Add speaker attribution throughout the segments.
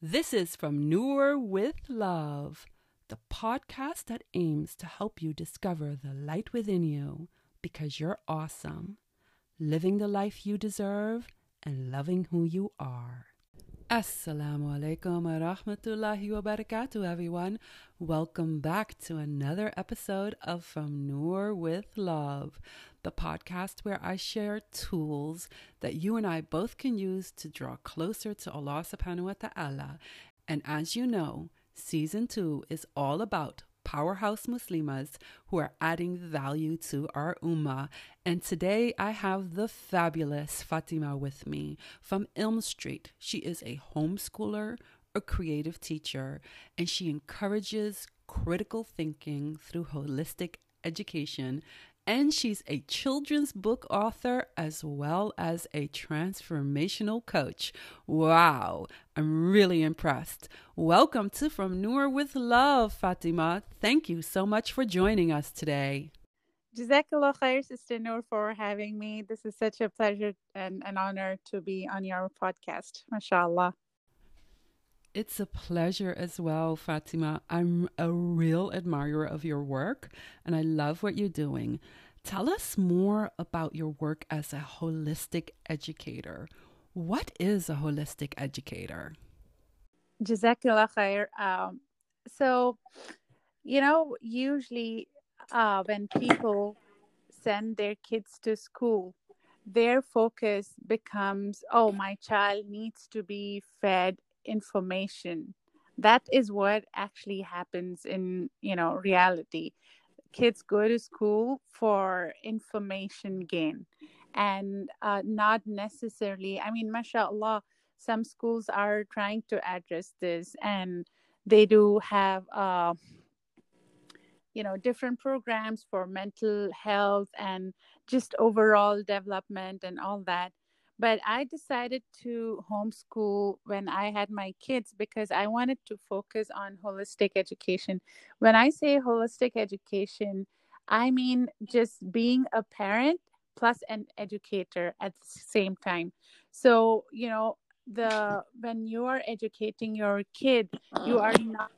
Speaker 1: This is from Noor with Love, the podcast that aims to help you discover the light within you because you're awesome, living the life you deserve, and loving who you are. Assalamu alaikum wa rahmatullahi wa barakatuh, everyone. Welcome back to another episode of From Noor with Love, the podcast where I share tools that you and I both can use to draw closer to Allah subhanahu wa ta'ala. And as you know, season two is all about powerhouse Muslimas who are adding value to our ummah. And today I have the fabulous Fatima with me from Ilm Street. She is a homeschooler, a creative teacher, and she encourages critical thinking through holistic education and she's a children's book author as well as a transformational coach. Wow, I'm really impressed. Welcome to From Noor with Love, Fatima. Thank you so much for joining us today.
Speaker 2: Jazakallah khair, Sister Noor, for having me. This is such a pleasure and an honor to be on your podcast. MashaAllah.
Speaker 1: It's a pleasure as well, Fatima. I'm a real admirer of your work and I love what you're doing. Tell us more about your work as a holistic educator. What is a holistic educator?
Speaker 2: Jazakallah khair. Um, so, you know, usually uh, when people send their kids to school, their focus becomes, oh, my child needs to be fed information that is what actually happens in you know reality. Kids go to school for information gain and uh, not necessarily i mean mashallah some schools are trying to address this and they do have uh, you know different programs for mental health and just overall development and all that but I decided to homeschool when I had my kids because I wanted to focus on holistic education. When I say holistic education, I mean just being a parent plus an educator at the same time. So, you know, the when you are educating your kid, you are not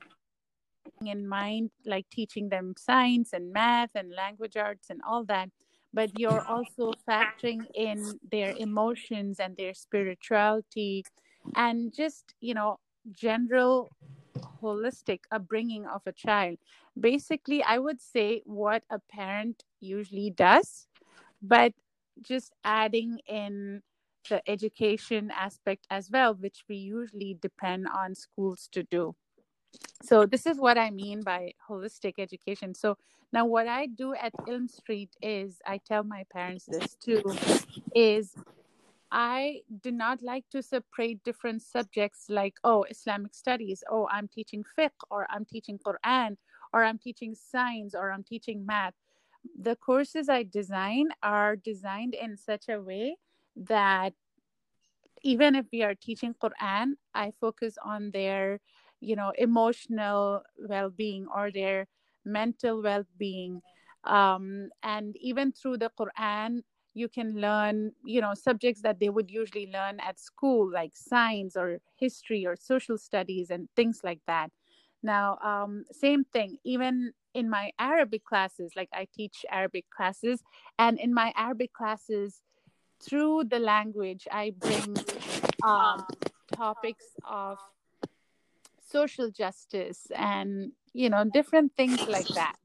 Speaker 2: in mind like teaching them science and math and language arts and all that but you're also factoring in their emotions and their spirituality and just you know general holistic upbringing of a child. Basically i would say what a parent usually does but just adding in the education aspect as well which we usually depend on schools to do so this is what i mean by holistic education. So now what i do at ilm street is i tell my parents this too is i do not like to separate different subjects like oh islamic studies oh i'm teaching fiqh or i'm teaching quran or i'm teaching science or i'm teaching math. The courses i design are designed in such a way that even if we are teaching quran i focus on their you know emotional well-being or their mental well-being. Um, and even through the quran you can learn you know subjects that they would usually learn at school like science or history or social studies and things like that. Now um, same thing even in my arabic classes like i teach arabic classes and in my arabic classes through the language i bring um, topics of social justice and you know different things like that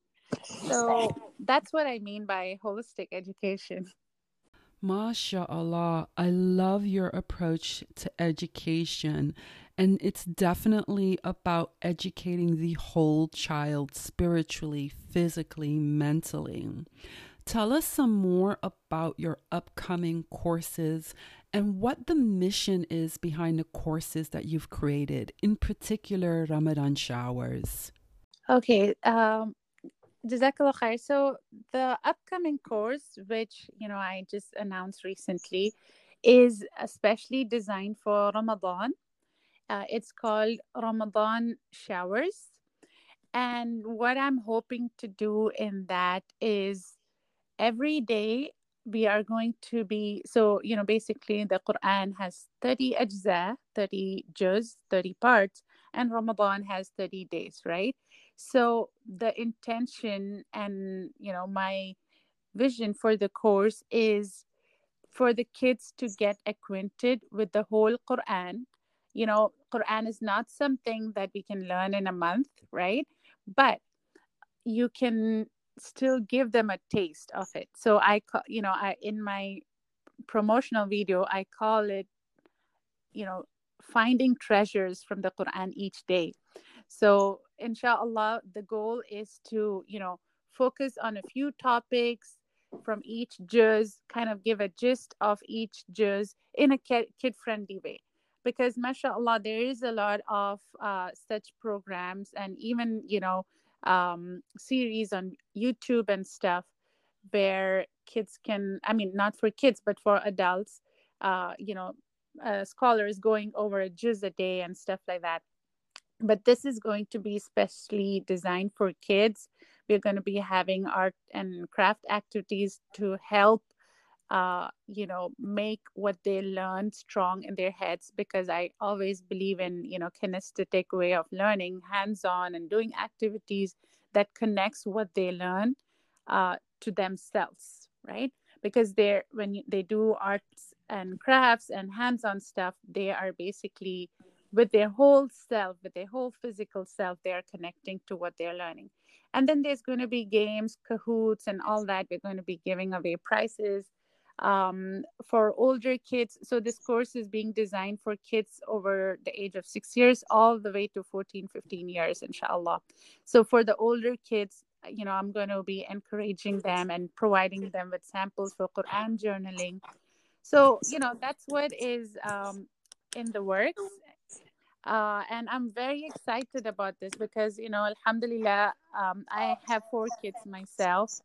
Speaker 2: so that's what i mean by holistic education
Speaker 1: MashaAllah, I love your approach to education. And it's definitely about educating the whole child spiritually, physically, mentally. Tell us some more about your upcoming courses and what the mission is behind the courses that you've created, in particular Ramadan showers.
Speaker 2: Okay, um, khair. So the upcoming course, which you know I just announced recently, is especially designed for Ramadan. Uh, it's called Ramadan showers, and what I'm hoping to do in that is every day we are going to be so you know basically the quran has 30 ajza 30 juz 30 parts and ramadan has 30 days right? So the intention and you know my vision for the course is for the kids to get acquainted with the whole quran. You know quran is not something that we can learn in a month right? But you can still give them a taste of it. So i you know i in my promotional video i call it you know finding treasures from the quran each day. So inshallah the goal is to you know focus on a few topics from each juz kind of give a gist of each juz in a kid friendly way. Because mashallah there is a lot of uh, such programs and even you know um, series on youtube and stuff where kids can i mean not for kids but for adults uh, you know uh, scholars going over a juz a day and stuff like that. But this is going to be specially designed for kids. We're going to be having art and craft activities to help uh, you know make what they learn strong in their heads because i always believe in you know kinesthetic way of learning hands-on and doing activities that connects what they learn uh, to themselves right? Because they're when they do arts and crafts and hands-on stuff they are basically with their whole self with their whole physical self they are connecting to what they're learning. And then there's going to be games Kahoots and all that. We're going to be giving away prizes um, for older kids. So this course is being designed for kids over the age of six years all the way to 14 15 years inshallah. So for the older kids you know i'm going to be encouraging them and providing them with samples for quran journaling. So you know that's what is um, in the works. Uh, and i'm very excited about this because you know alhamdulillah um, i have four kids myself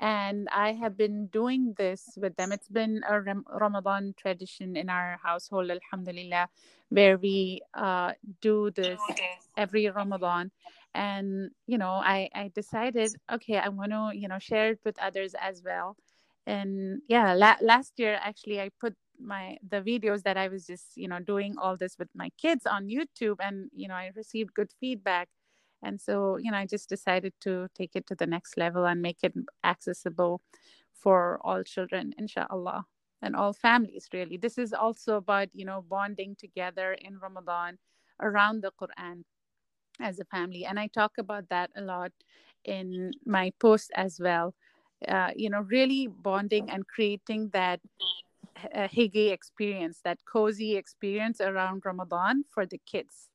Speaker 2: and i have been doing this with them. It's been a ramadan tradition in our household alhamdulillah where we uh, do this every ramadan. And you know i i decided okay i want to you know share it with others as well. And yeah la- last year actually i put my the videos that i was just you know doing all this with my kids on youtube and you know i received good feedback and so you know i just decided to take it to the next level and make it accessible for all children inshallah and all families really. This is also about you know bonding together in ramadan around the quran as a family. And i talk about that a lot in my post as well. Uh, you know really bonding and creating that uh, experience that cozy experience around ramadan for the kids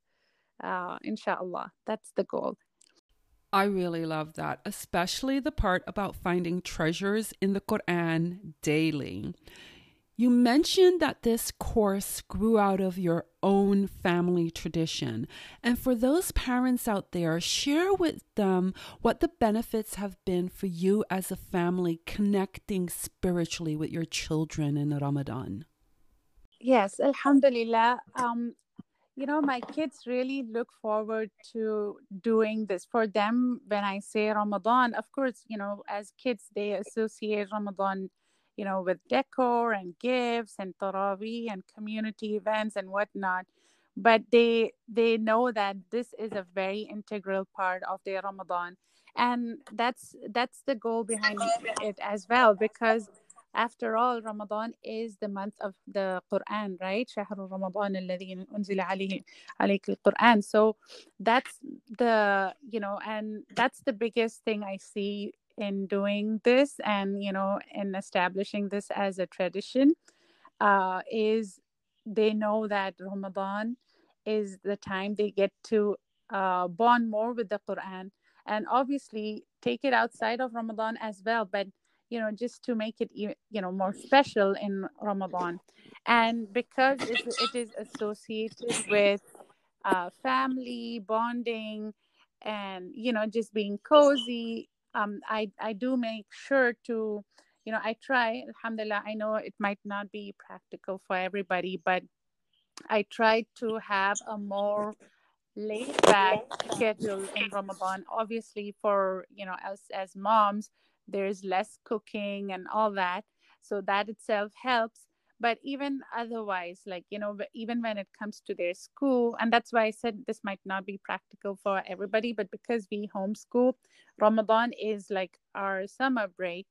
Speaker 2: uh, inshallah that's the goal
Speaker 1: I really love that, especially the part about finding treasures in the Quran daily. You mentioned that this course grew out of your own family tradition. And for those parents out there, share with them what the benefits have been for you as a family connecting spiritually with your children in Ramadan.
Speaker 2: Yes, Alhamdulillah. Um, you know, my kids really look forward to doing this. For them, when I say Ramadan, of course, you know, as kids, they associate Ramadan you know, with decor and gifts and taraweeh and community events and whatnot. But they they know that this is a very integral part of their Ramadan, and that's that's the goal behind it as well. Because after all, Ramadan is the month of the Quran, right? شهر رمضان الذي أنزل عليه عليك القرآن. So that's the you know, and that's the biggest thing I see in doing this and you know in establishing this as a tradition uh, is they know that ramadan is the time they get to uh, bond more with the quran and obviously take it outside of ramadan as well but you know just to make it you know more special in ramadan and because it, is associated with uh, family bonding and you know just being cozy um, I, I do make sure to, you know, I try, alhamdulillah, I know it might not be practical for everybody, but I try to have a more laid back schedule in Ramadan. Obviously, for, you know, us as moms, there's less cooking and all that. So that itself helps. but even otherwise like you know even when it comes to their school and that's why i said this might not be practical for everybody but because we homeschool ramadan is like our summer break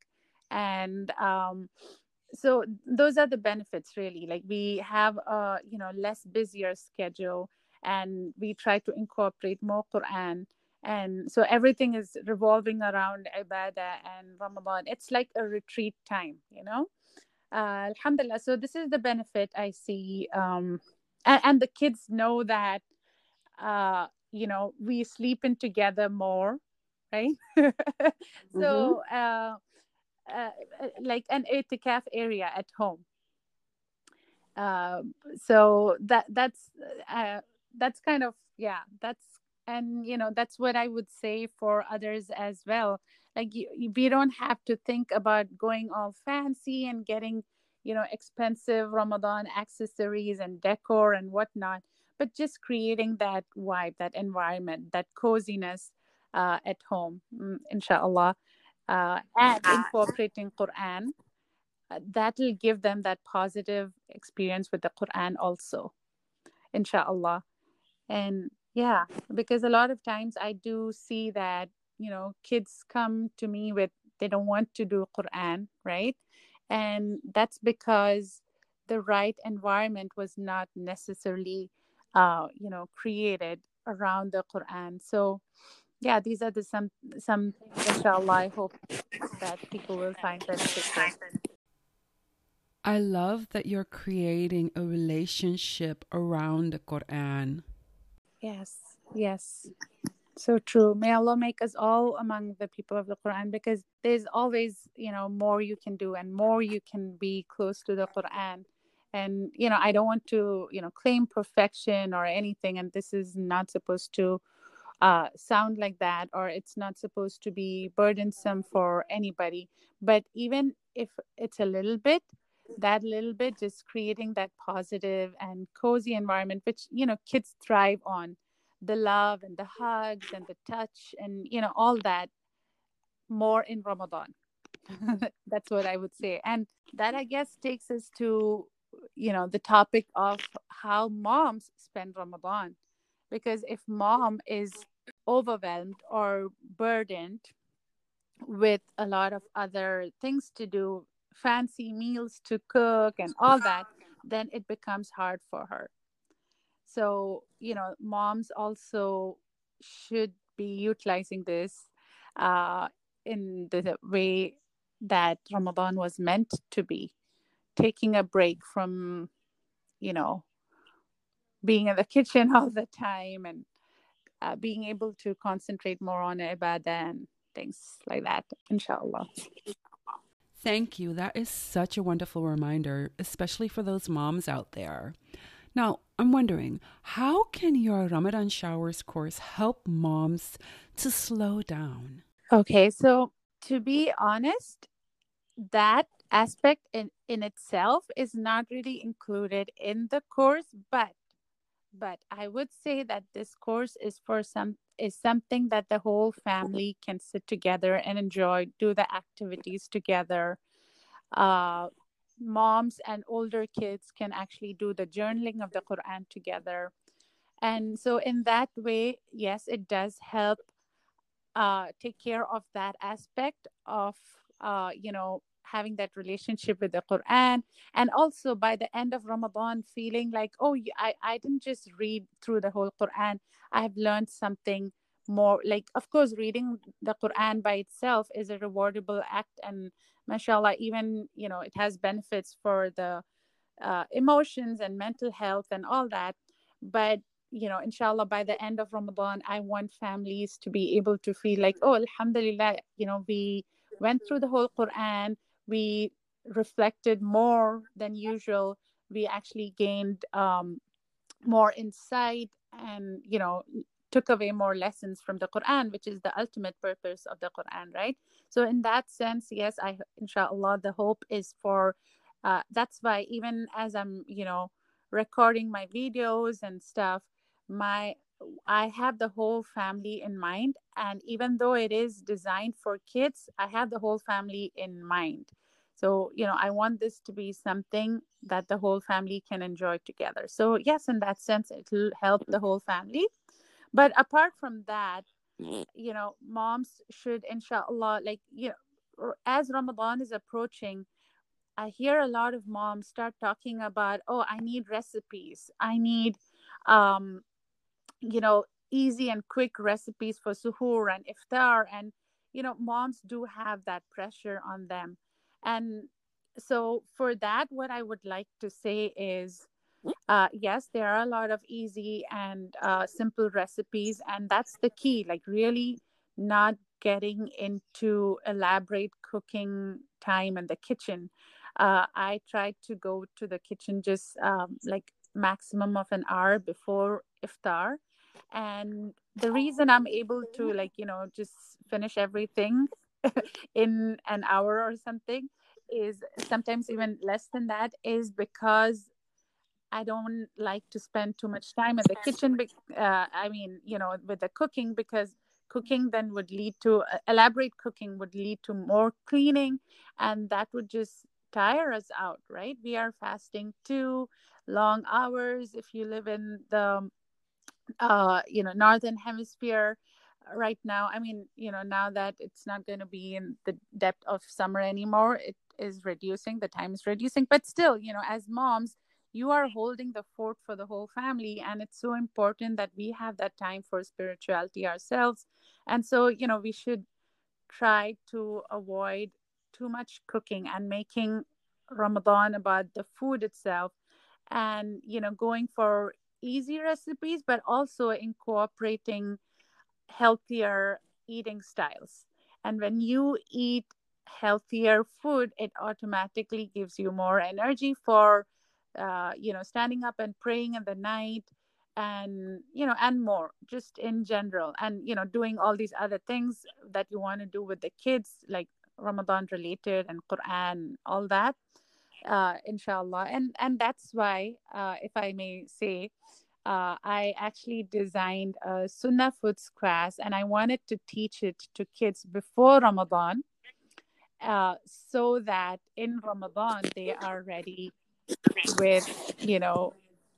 Speaker 2: and um so those are the benefits really like we have a you know less busier schedule and we try to incorporate more quran and so everything is revolving around ibadah and ramadan. It's like a retreat time you know? Uh, alhamdulillah. So this is the benefit i see um, and, and the kids know that uh, you know we sleep in together more right? So mm-hmm. uh, uh, like an itikaf area at home. Uh, so that that's uh, that's kind of yeah that's and you know that's what i would say for others as well. Like you, we don't have to think about going all fancy and getting you know expensive ramadan accessories and decor and whatnot but just creating that vibe that environment that coziness uh, at home mm, inshallah uh, and incorporating quran uh, that'll give them that positive experience with the quran also inshallah. And yeah because a lot of times i do see that you know kids come to me with they don't want to do quran right? And that's because the right environment was not necessarily uh, you know created around the quran. So yeah these are the some some inshallah i hope that people will find beneficial
Speaker 1: i love that you're creating a relationship around the quran
Speaker 2: yes yes so true. May Allah make us all among the people of the Quran because there's always, you know, more you can do and more you can be close to the Quran. And, you know, I don't want to, you know, claim perfection or anything. And this is not supposed to uh, sound like that or it's not supposed to be burdensome for anybody. But even if it's a little bit, that little bit, just creating that positive and cozy environment, which, you know, kids thrive on. The love and the hugs and the touch and you know all that more in ramadan. That's what i would say. And that i guess takes us to you know the topic of how moms spend ramadan. Because if mom is overwhelmed or burdened with a lot of other things to do fancy meals to cook and all that then it becomes hard for her. So you know moms also should be utilizing this uh, in the way that ramadan was meant to be. Taking a break from you know being in the kitchen all the time and uh, being able to concentrate more on ibadah and things like that inshallah
Speaker 1: Thank you. That is such a wonderful reminder, especially for those moms out there. Now, I'm wondering, how can your Ramadan Showers course help moms to slow down?
Speaker 2: Okay, so to be honest, that aspect in, in itself is not really included in the course, but but I would say that this course is for some is something that the whole family can sit together and enjoy, do the activities together, uh, moms and older kids can actually do the journaling of the Quran together. And so, in that way, yes, it does help uh, take care of that aspect of, uh, you know, having that relationship with the Quran. And also by the end of Ramadan, feeling like, oh, I, I didn't just read through the whole Quran, I have learned something more. Like, of course, reading the Quran by itself is a rewardable act and mashallah even you know it has benefits for the uh, emotions and mental health and all that but you know inshallah by the end of ramadan i want families to be able to feel like oh alhamdulillah you know we went through the whole quran we reflected more than usual we actually gained um, more insight and you know took away more lessons from the Quran, which is the ultimate purpose of the Quran, right? So, in that sense, yes, I, inshallah, the hope is for uh, that's why even as I'm, you know, recording my videos and stuff, my I have the whole family in mind. And even though it is designed for kids, I have the whole family in mind. So you know i want this to be something that the whole family can enjoy together. So yes in that sense it'll help the whole family. But apart from that you know moms should inshallah like you know as ramadan is approaching i hear a lot of moms start talking about oh i need recipes. I need um you know easy and quick recipes for suhoor and iftar. And you know moms do have that pressure on them and so for that what i would like to say is uh, yes there are a lot of easy and uh, simple recipes and that's the key like really not getting into elaborate cooking time in the kitchen. Uh, i try to go to the kitchen just um, like maximum of an hour before iftar. And the reason i'm able to like you know just finish everything in an hour or something is sometimes even less than that is because I don't like to spend too much time in the kitchen. Uh, I mean, you know, with the cooking because cooking then would lead to uh, elaborate cooking would lead to more cleaning, and that would just tire us out, right? We are fasting two long hours. If you live in the, uh, you know, northern hemisphere, right now i mean you know now that it's not going to be in the depth of summer anymore it is reducing the time is reducing but still you know as moms you are holding the fort for the whole family and it's so important that we have that time for spirituality ourselves. And so you know we should try to avoid too much cooking and making ramadan about the food itself and you know going for easy recipes but also incorporating healthier eating styles. And when you eat healthier food, it automatically gives you more energy for, uh, you know, standing up and praying in the night and, you know, and more just in general. And, you know, doing all these other things that you want to do with the kids, like Ramadan related and Quran, all that, uh, inshallah. And, and that's why, uh, if I may say, uh, I actually designed a Sunnah Foods class and I wanted to teach it to kids before Ramadan uh, so that in Ramadan they are ready with, you know,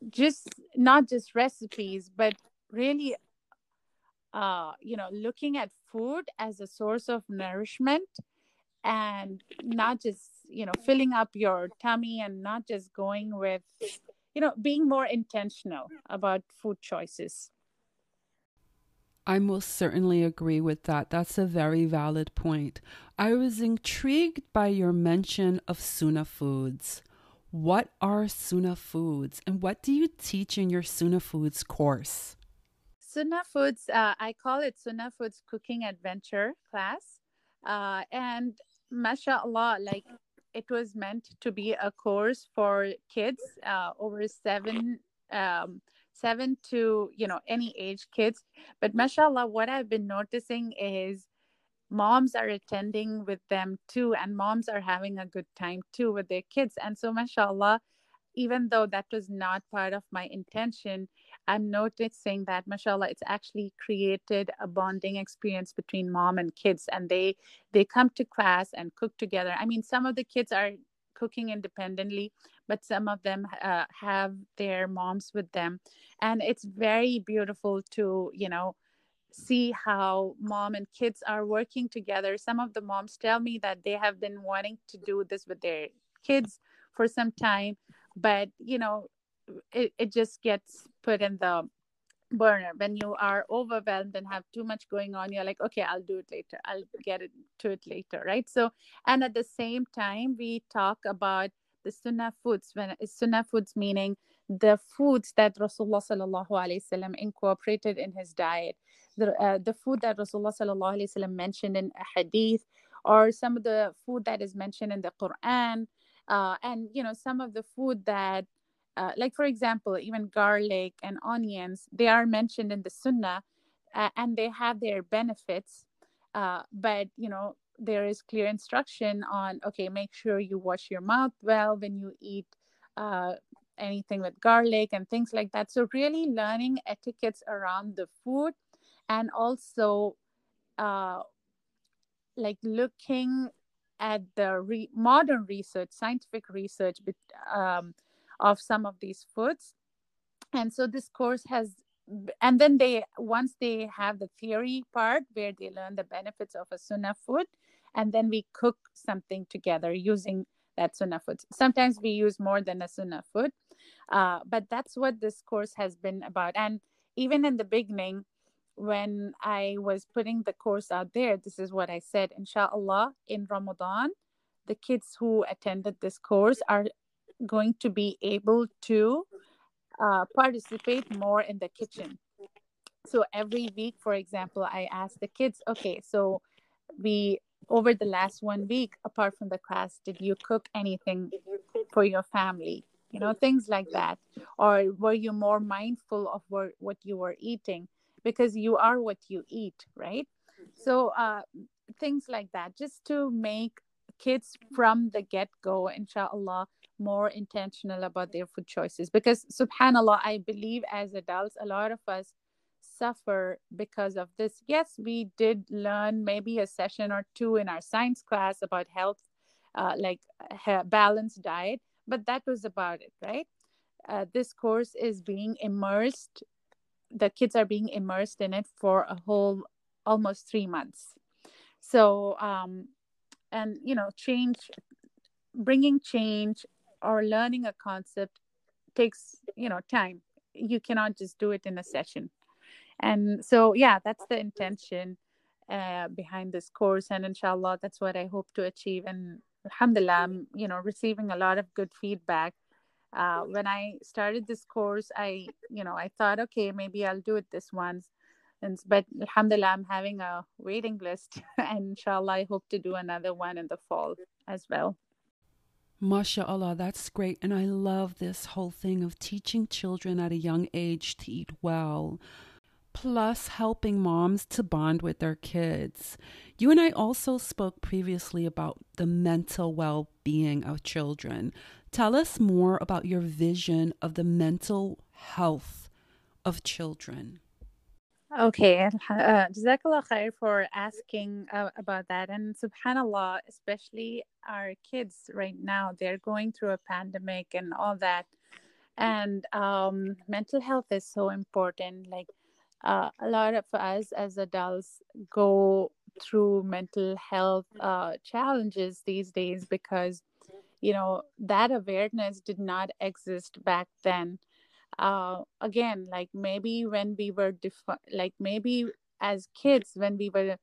Speaker 2: just not just recipes, but really, uh, you know, looking at food as a source of nourishment and not just, you know, filling up your tummy and not just going with you know being more intentional about food choices
Speaker 1: I most certainly agree with that. That's a very valid point. I was intrigued by your mention of Sunnah foods. What are Sunnah foods and what do you teach in your Sunnah foods course?
Speaker 2: Sunnah foods, uh, I call it Sunnah foods cooking adventure class. Uh, and mashallah, like it was meant to be a course for kids uh, over seven um, seven to you know any age kids. But mashallah what i've been noticing is moms are attending with them too and moms are having a good time too with their kids. And so mashallah even though that was not part of my intention I'm noticing that, mashallah, it's actually created a bonding experience between mom and kids, and they they come to class and cook together. I mean, some of the kids are cooking independently, but some of them uh, have their moms with them, and it's very beautiful to you know see how mom and kids are working together. Some of the moms tell me that they have been wanting to do this with their kids for some time, but you know it, it just gets put in the burner. When you are overwhelmed and have too much going on you're like okay i'll do it later. I'll get it to it later right? So and at the same time we talk about the sunnah foods. When sunnah foods meaning the foods that rasulullah sallallahu alaihi incorporated in his diet. The, uh, the food that rasulullah sallallahu alaihi mentioned in a hadith or some of the food that is mentioned in the quran uh, and you know some of the food that uh, like for example even garlic and onions they are mentioned in the sunnah uh, and they have their benefits uh, but you know there is clear instruction on okay make sure you wash your mouth well when you eat uh, anything with garlic and things like that. So really learning etiquettes around the food and also uh, like looking at the re- modern research, scientific research um, of some of these foods. And so this course has, and then they, once they have the theory part where they learn the benefits of a sunnah food, and then we cook something together using that sunnah food. Sometimes we use more than a sunnah food, uh, but that's what this course has been about. And even in the beginning, when I was putting the course out there, this is what I said, inshallah, in Ramadan, the kids who attended this course are going to be able to uh, participate more in the kitchen. So every week, for example, I ask the kids, okay, so we over the last one week, apart from the class, did you cook anything for your family? You know, things like that. Or were you more mindful of what, what you were eating? Because you are what you eat, right? So, uh, things like that, just to make kids from the get go, inshallah, more intentional about their food choices. Because, subhanAllah, I believe as adults, a lot of us suffer because of this. Yes, we did learn maybe a session or two in our science class about health, uh, like balanced diet, but that was about it, right? Uh, this course is being immersed, the kids are being immersed in it for a whole almost three months. So, um, and you know, change, bringing change or learning a concept takes, you know, time. You cannot just do it in a session and so yeah that's the intention uh, behind this course and inshallah that's what i hope to achieve and alhamdulillah i'm you know receiving a lot of good feedback uh, when i started this course i you know i thought okay maybe i'll do it this once and but alhamdulillah i'm having a waiting list and inshallah i hope to do another one in the fall as well
Speaker 1: MashaAllah, that's great. And I love this whole thing of teaching children at a young age to eat well plus helping moms to bond with their kids. You and I also spoke previously about the mental well being of children. Tell us more about your vision of the mental health of children.
Speaker 2: Okay, uh, Jazakallah khair for asking uh, about that. And subhanAllah, especially our kids right now, they're going through a pandemic and all that. And um, mental health is so important. Like, uh, a lot of us as adults go through mental health uh, challenges these days because you know that awareness did not exist back then. Uh, again like maybe when we were defi- like maybe as kids when we were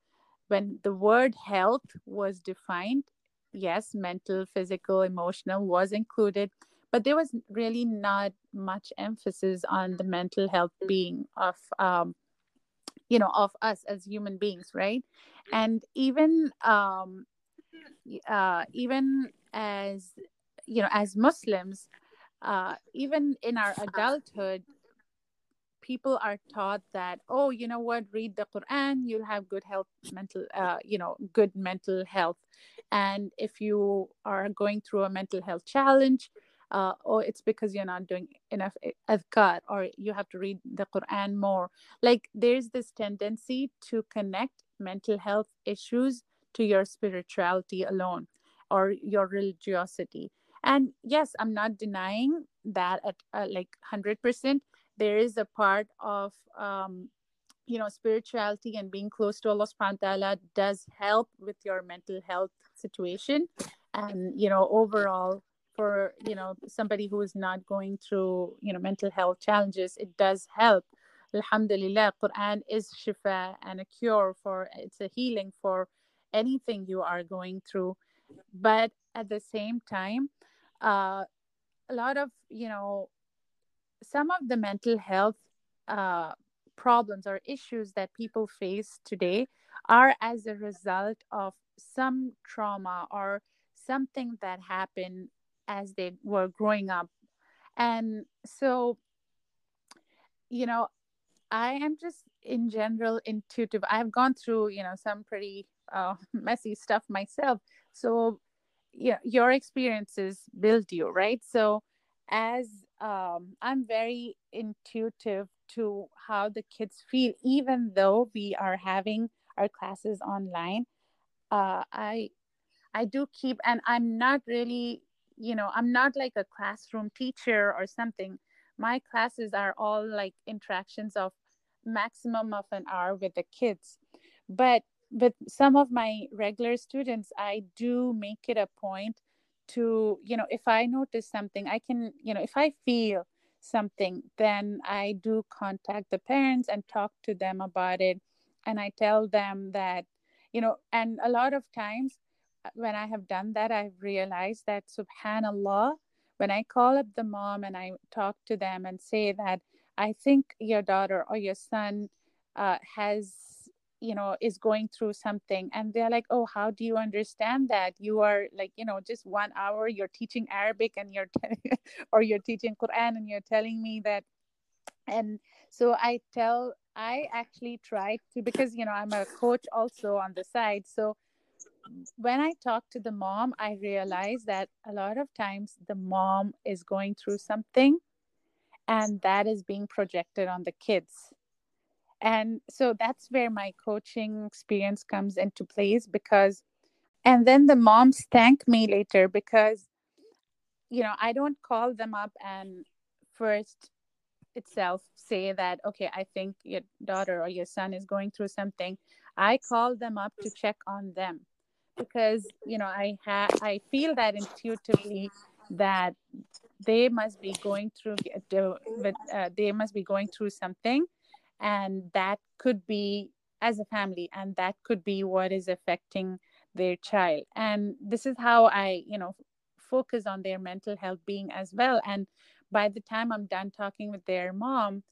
Speaker 2: when the word health was defined yes mental physical emotional was included but there was really not much emphasis on the mental health being of um, you know of us as human beings right? And even um, uh, even as you know as muslims uh, even in our adulthood people are taught that oh you know what read the quran you'll have good health mental uh, you know good mental health. And if you are going through a mental health challenge uh, or it's because you're not doing enough adhkar or you have to read the quran more. Like there's this tendency to connect mental health issues to your spirituality alone or your religiosity. And yes i'm not denying that at uh, like 100% there is a part of um, you know spirituality and being close to allah subhanahu wa ta'ala does help with your mental health situation. And you know overall for you know somebody who is not going through you know mental health challenges it does help. Alhamdulillah quran is shifa and a cure for it's a healing for anything you are going through but at the same time uh, a lot of you know some of the mental health uh, problems or issues that people face today are as a result of some trauma or something that happened as they were growing up. And so, you know, I am just in general intuitive. I've gone through, you know, some pretty uh, messy stuff myself. So, yeah, your experiences build you, right? So, as um, I'm very intuitive to how the kids feel, even though we are having our classes online. Uh, I I do keep, and I'm not really, you know, I'm not like a classroom teacher or something. My classes are all like interactions of maximum of an hour with the kids. But with some of my regular students, I do make it a point to, you know, if I notice something, I can, you know, if I feel something, then I do contact the parents and talk to them about it. And I tell them that, you know, and a lot of times uh, when I have done that, I've realized that subhanAllah, when I call up the mom and I talk to them and say that I think your daughter or your son uh, has you know is going through something and they're like oh how do you understand that? You are like you know just one hour you're teaching arabic and you're t- or you're teaching quran and you're telling me that. And so i tell i actually try to because you know i'm a coach also on the side so when i talk to the mom i realize that a lot of times the mom is going through something and that is being projected on the kids and so that's where my coaching experience comes into place because and then the moms thank me later because you know i don't call them up and first itself say that okay i think your daughter or your son is going through something. I call them up to check on them because you know i have i feel that intuitively that they must be going through uh, they must be going through something and that could be as a family and that could be what is affecting their child. And this is how i you know focus on their mental health being as well. And by the time i'm done talking with their mom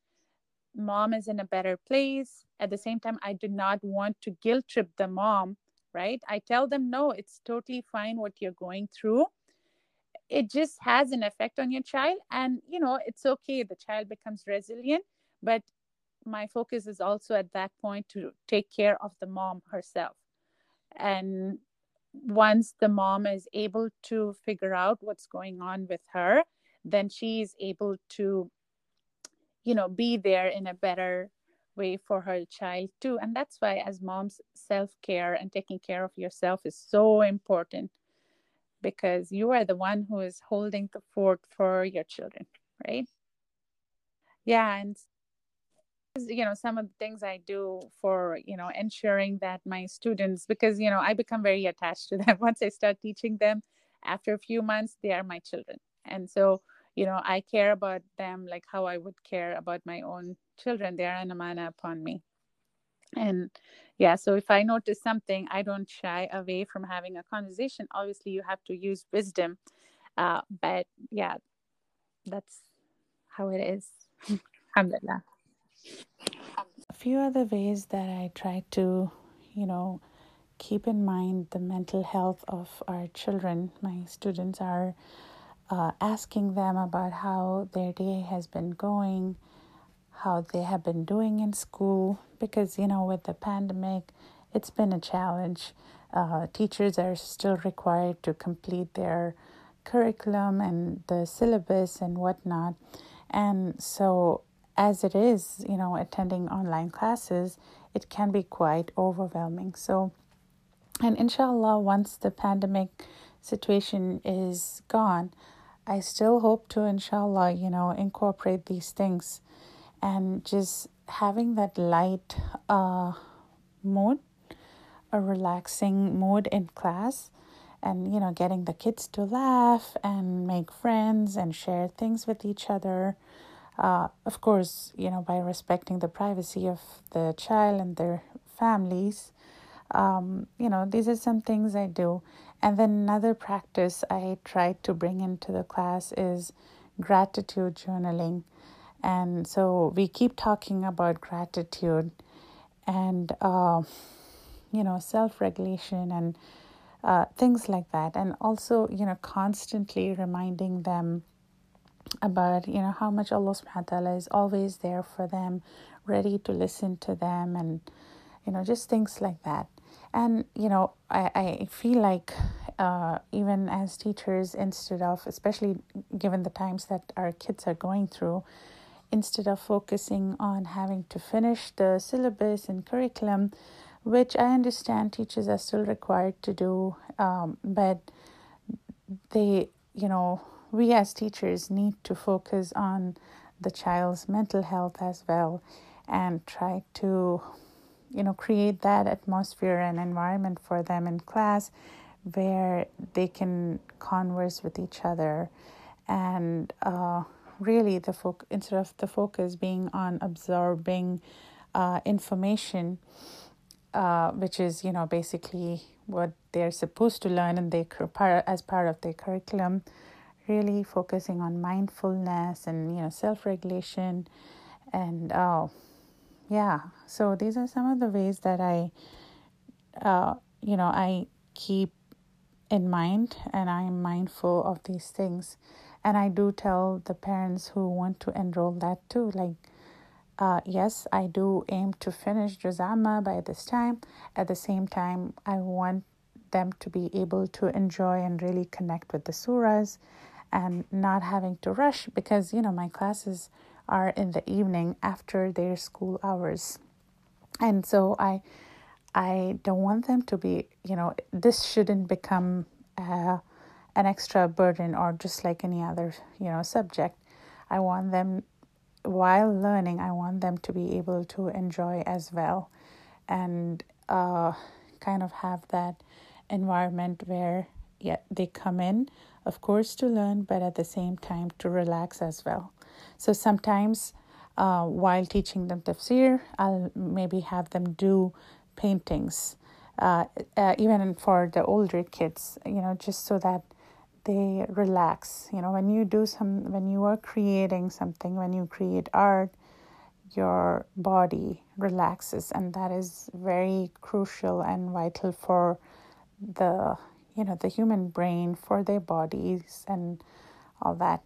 Speaker 2: mom is in a better place. At the same time i do not want to guilt trip the mom right? I tell them no it's totally fine what you're going through. It just has an effect on your child. And you know it's okay the child becomes resilient but my focus is also at that point to take care of the mom herself. And once the mom is able to figure out what's going on with her then she's able to you know be there in a better way for her child too. And that's why as moms self-care and taking care of yourself is so important because you are the one who is holding the fort for your children right? Yeah and you know some of the things i do for you know ensuring that my students because you know i become very attached to them. Once i start teaching them after a few months they are my children. And so you know i care about them like how i would care about my own children. They are an amana upon me. And yeah so if i notice something i don't shy away from having a conversation. Obviously you have to use wisdom uh, but yeah that's how it is. Alhamdulillah
Speaker 3: a few other ways that I try to, you know, keep in mind the mental health of our children, my students, are uh, asking them about how their day has been going, how they have been doing in school, because, you know, with the pandemic, it's been a challenge. Uh, teachers are still required to complete their curriculum and the syllabus and whatnot. And so as it is, you know, attending online classes, it can be quite overwhelming. So, and inshallah, once the pandemic situation is gone, I still hope to, inshallah, you know, incorporate these things and just having that light uh, mood, a relaxing mood in class, and, you know, getting the kids to laugh and make friends and share things with each other uh, of course, you know, by respecting the privacy of the child and their families. Um, you know, these are some things I do. And then another practice I try to bring into the class is gratitude journaling. And so we keep talking about gratitude and, uh, you know, self regulation and uh, things like that. And also, you know, constantly reminding them about you know how much Allah subhanahu wa ta'ala is always there for them, ready to listen to them and you know just things like that. And you know I, I feel like uh, even as teachers instead of especially given the times that our kids are going through, instead of focusing on having to finish the syllabus and curriculum, which I understand teachers are still required to do, um, but they, you know, we as teachers need to focus on the child's mental health as well and try to you know create that atmosphere and environment for them in class where they can converse with each other. And uh, really the fo- instead of the focus being on absorbing uh, information uh, which is you know basically what they're supposed to learn and they as part of their curriculum really focusing on mindfulness and you know self-regulation and oh yeah. So these are some of the ways that i uh, you know i keep in mind and i'm mindful of these things. And i do tell the parents who want to enroll that too like uh, yes i do aim to finish juz by this time. At the same time i want them to be able to enjoy and really connect with the surahs and not having to rush because you know my classes are in the evening after their school hours. And so i i don't want them to be you know this shouldn't become uh, an extra burden or just like any other you know subject. I want them while learning i want them to be able to enjoy as well and uh, kind of have that environment where yeah they come in of course, to learn, but at the same time to relax as well. So sometimes uh, while teaching them tafsir, I'll maybe have them do paintings, uh, uh, even for the older kids, you know, just so that they relax. You know, when you do some, when you are creating something, when you create art, your body relaxes, and that is very crucial and vital for the you know the human brain for their bodies and all that.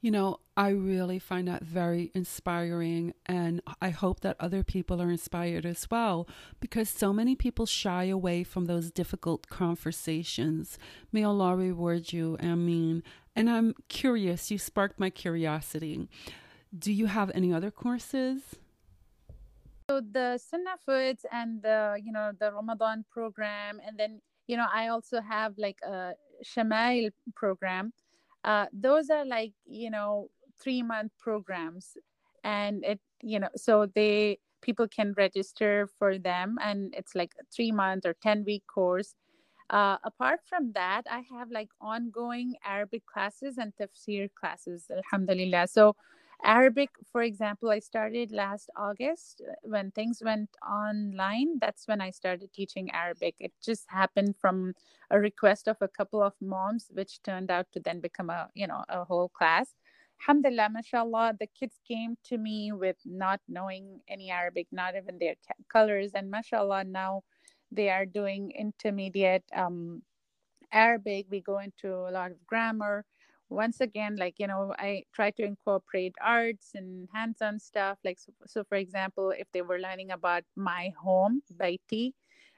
Speaker 1: You know i really find that very inspiring and i hope that other people are inspired as well because so many people shy away from those difficult conversations. May allah reward you Ameen and i'm curious you sparked my curiosity. Do you have any other courses
Speaker 2: so the sunnah foods and the you know the ramadan program and then you know i also have like a shamail program. Uh, those are like you know three month programs and it you know so they people can register for them and it's like a three month or 10 week course. Uh, apart from that i have like ongoing arabic classes and tafsir classes alhamdulillah. So Arabic, for example, I started last August uh, when things went online. That's when I started teaching Arabic. It just happened from a request of a couple of moms, which turned out to then become a you know a whole class. Alhamdulillah, mashallah, the kids came to me with not knowing any Arabic, not even their colors, and mashallah, now they are doing intermediate um, Arabic. We go into a lot of grammar once again like you know i try to incorporate arts and hands-on stuff like so, so for example if they were learning about my home baiti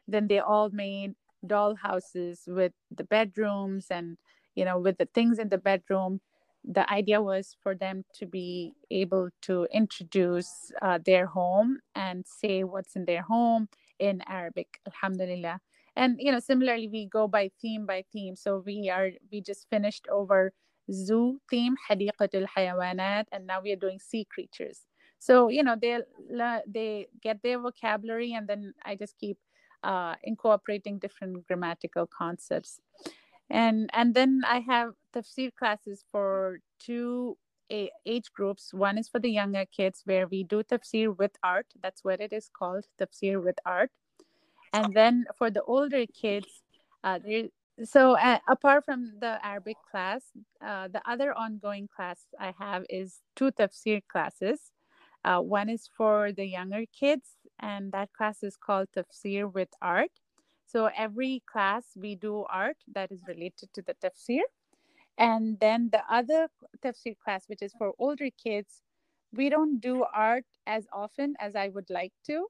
Speaker 2: then they all made doll houses with the bedrooms and you know with the things in the bedroom. The idea was for them to be able to introduce uh, their home and say what's in their home in arabic alhamdulillah. And you know similarly we go by theme by theme. So we are we just finished over zoo theme حديقة الحيوانات and now we are doing sea creatures so you know they they get their vocabulary and then I just keep uh, incorporating different grammatical concepts and and then I have tafsir classes for two age groups one is for the younger kids where we do tafsir with art that's what it is called tafsir with art and then for the older kids uh, there, so uh, apart from the arabic class uh, the other ongoing class i have is two tafsir classes. Uh, one is for the younger kids and that class is called tafsir with art. So every class we do art that is related to the tafsir. And then the other tafsir class which is for older kids we don't do art as often as i would like to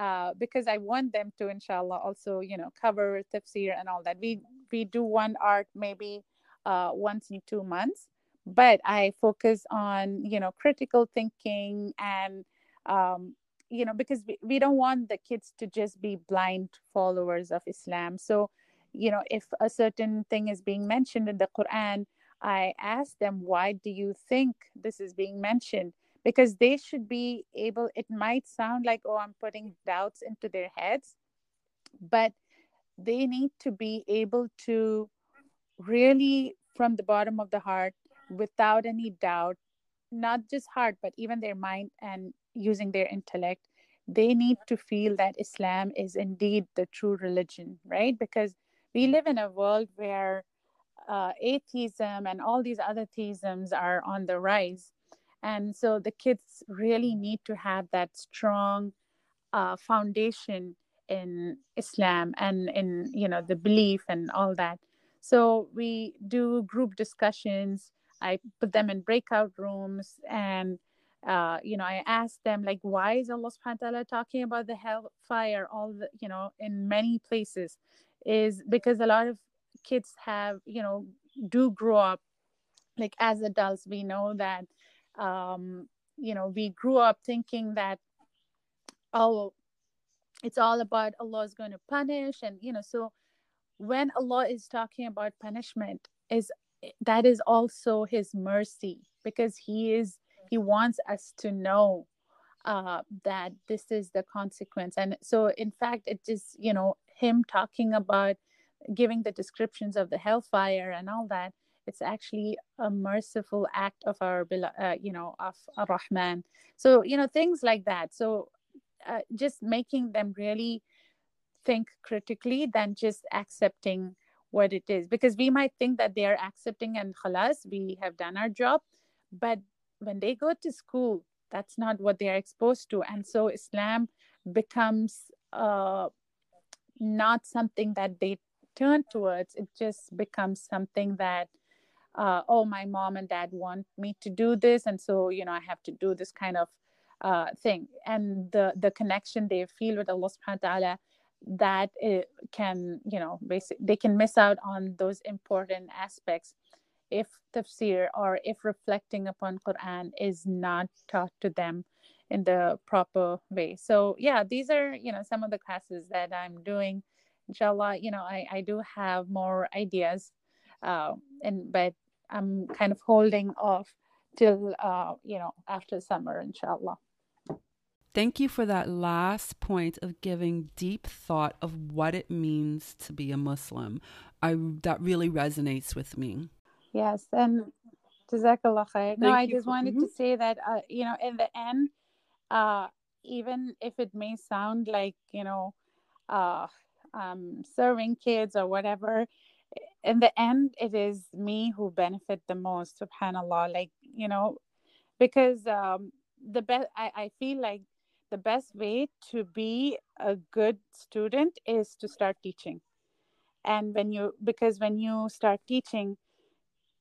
Speaker 2: uh, because I want them to, inshallah, also, you know, cover tafsir and all that. We we do one art maybe uh, once in two months, but I focus on, you know, critical thinking and um, you know because we, we don't want the kids to just be blind followers of islam. So you know if a certain thing is being mentioned in the quran i ask them why do you think this is being mentioned? Because they should be able it might sound like oh i'm putting doubts into their heads but they need to be able to really from the bottom of the heart without any doubt not just heart but even their mind and using their intellect they need to feel that islam is indeed the true religion right? Because we live in a world where uh, atheism and all these other theisms are on the rise. And so the kids really need to have that strong uh, foundation in islam and in you know the belief and all that. So we do group discussions. I put them in breakout rooms and uh, you know i ask them like why is allah subhanahu wa ta'ala talking about the hellfire all the you know in many places? Is because a lot of kids have you know do grow up like as adults we know that um, you know we grew up thinking that oh it's all about allah is going to punish and you know so when allah is talking about punishment is that is also his mercy because he is he wants us to know uh, that this is the consequence. And so in fact it is you know him talking about giving the descriptions of the hellfire and all that it's actually a merciful act of our uh, you know of rahman so you know things like that. So uh, just making them really think critically than just accepting what it is. Because we might think that they are accepting and khalas we have done our job but when they go to school that's not what they are exposed to. And so islam becomes uh, not something that they turn towards. It just becomes something that uh, oh my mom and dad want me to do this. And so you know i have to do this kind of uh, thing. And the the connection they feel with allah subhanahu wa ta'ala that it can you know basic they can miss out on those important aspects if tafsir or if reflecting upon quran is not taught to them in the proper way. So yeah these are you know some of the classes that i'm doing. Inshallah you know i i do have more ideas uh, and but i'm kind of holding off till uh, you know after summer inshallah
Speaker 1: Thank you for that last point of giving deep thought of what it means to be a Muslim. I that really resonates with me.
Speaker 2: Yes, and Jazakallah khair. No, I just wanted mm-hmm. to say that uh, you know, in the end, uh, even if it may sound like you know, uh, um, serving kids or whatever, in the end, it is me who benefit the most. Subhanallah, like you know, because um, the best. I, I feel like the best way to be a good student is to start teaching. And when you because when you start teaching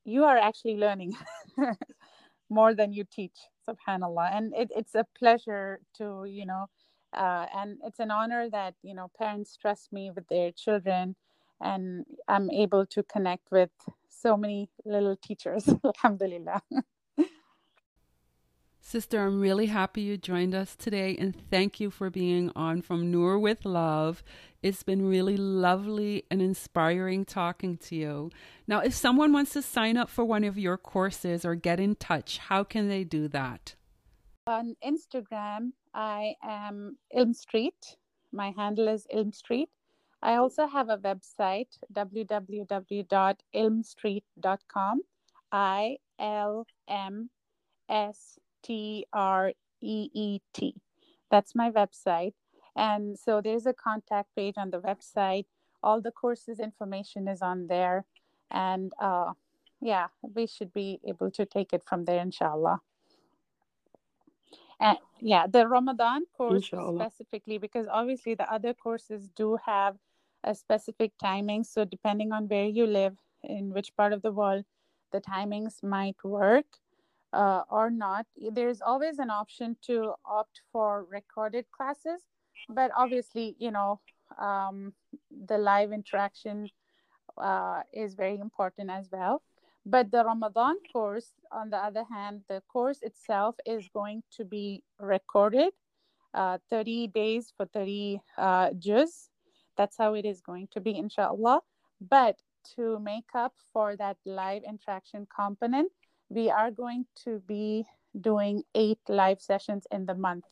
Speaker 2: you are actually learning more than you teach subhanallah. And it, it's a pleasure to you know uh, and it's an honor that you know parents trust me with their children and i'm able to connect with so many little teachers alhamdulillah
Speaker 1: Sister, I'm really happy you joined us today and thank you for being on from Noor with Love. It's been really lovely and inspiring talking to you. Now, if someone wants to sign up for one of your courses or get in touch, how can they do that?
Speaker 2: On Instagram, I am Ilm Street. My handle is Ilm Street. I also have a website, www.ilmstreet.com. I L M S T R E E T. That's my website. And so there's a contact page on the website. All the courses information is on there. And uh, yeah, we should be able to take it from there, inshallah. And yeah, the Ramadan course inshallah. specifically, because obviously the other courses do have a specific timing. So depending on where you live, in which part of the world, the timings might work uh, or not. There's always an option to opt for recorded classes, but obviously, you know, um, the live interaction uh, is very important as well. But the Ramadan course, on the other hand, the course itself is going to be recorded uh, 30 days for 30 uh, juz. That's how it is going to be, inshallah. But to make up for that live interaction component, we are going to be doing eight live sessions in the month.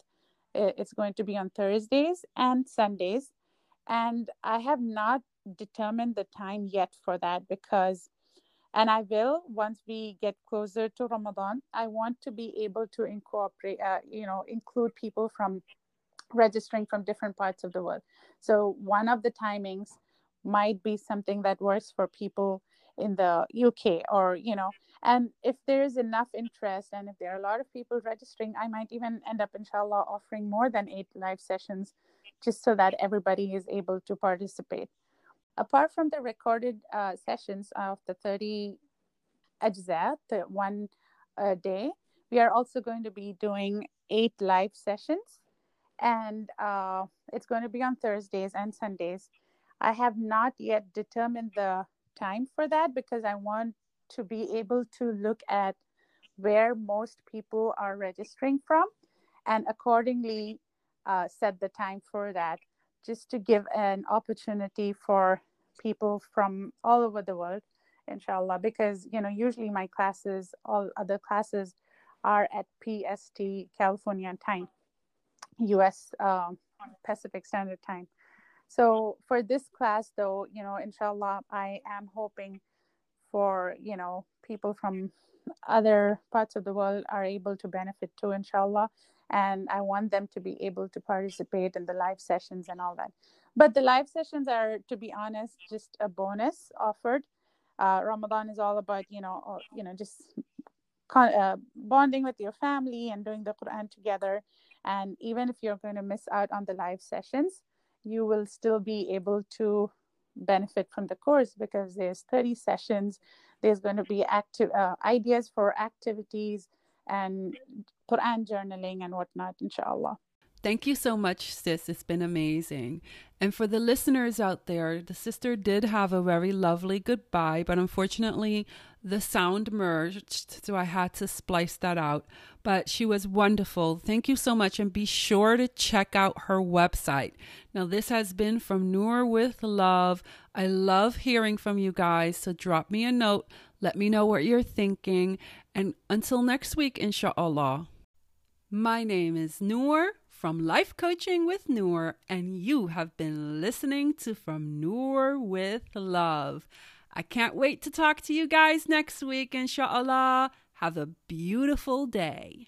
Speaker 2: It's going to be on Thursdays and Sundays. And I have not determined the time yet for that because, and I will once we get closer to Ramadan, I want to be able to incorporate, uh, you know, include people from registering from different parts of the world. So one of the timings might be something that works for people in the UK or, you know, and if there is enough interest and if there are a lot of people registering, I might even end up, inshallah, offering more than eight live sessions just so that everybody is able to participate. Apart from the recorded uh, sessions of the 30 ajza, the one uh, day, we are also going to be doing eight live sessions and uh, it's going to be on Thursdays and Sundays. I have not yet determined the time for that because I want to be able to look at where most people are registering from and accordingly uh, set the time for that just to give an opportunity for people from all over the world inshallah because you know usually my classes all other classes are at pst california time us um, pacific standard time. So for this class though you know inshallah i am hoping for you know people from other parts of the world are able to benefit too inshallah. And i want them to be able to participate in the live sessions and all that. But the live sessions are to be honest just a bonus offered. Uh, ramadan is all about you know you know just con- uh, bonding with your family and doing the quran together. And even if you're going to miss out on the live sessions you will still be able to benefit from the course because there's 30 sessions there's going to be active uh, ideas for activities and quran journaling and whatnot inshallah
Speaker 1: Thank you so much, sis. It's been amazing. And for the listeners out there, the sister did have a very lovely goodbye, but unfortunately, the sound merged, so I had to splice that out. But she was wonderful. Thank you so much, and be sure to check out her website. Now, this has been from Noor with Love. I love hearing from you guys, so drop me a note. Let me know what you're thinking. And until next week, inshallah. My name is Noor from Life Coaching with Noor, and you have been listening to From Noor with Love. I can't wait to talk to you guys next week, inshallah. Have a beautiful day.